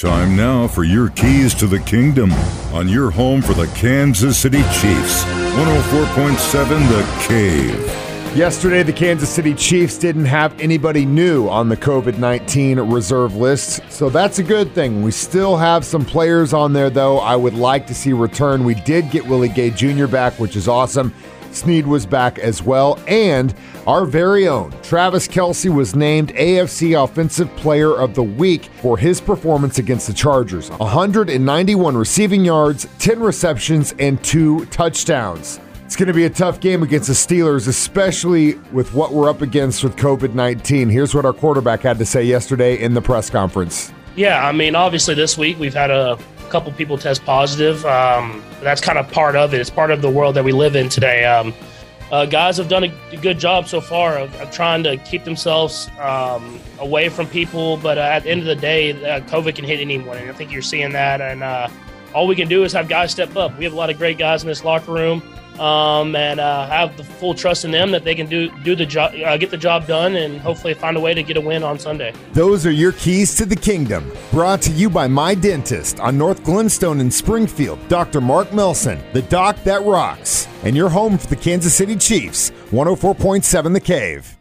Time now for your keys to the kingdom on your home for the Kansas City Chiefs. 104.7 The Cave. Yesterday, the Kansas City Chiefs didn't have anybody new on the COVID 19 reserve list, so that's a good thing. We still have some players on there, though, I would like to see return. We did get Willie Gay Jr. back, which is awesome. Sneed was back as well. And our very own Travis Kelce was named AFC Offensive Player of the Week for his performance against the Chargers 191 receiving yards, 10 receptions, and two touchdowns. It's going to be a tough game against the Steelers, especially with what we're up against with COVID 19. Here's what our quarterback had to say yesterday in the press conference. Yeah, I mean, obviously this week we've had a couple people test positive. Um, that's kind of part of it. It's part of the world that we live in today. Um, uh, guys have done a, good job so far of, of trying to keep themselves um, away from people, but uh, at the end of the day, uh, COVID can hit anyone, and I think you're seeing that. And uh, all we can do is have guys step up. We have a lot of great guys in this locker room um, and uh, have the full trust in them that they can do do the job, uh, get the job done, and hopefully find a way to get a win on Sunday. Those are your keys to the kingdom. Brought to you by My Dentist on North Glenstone in Springfield, Dr. Mark Melson, the doc that rocks, and your home for the Kansas City Chiefs, 104.7 The Cave.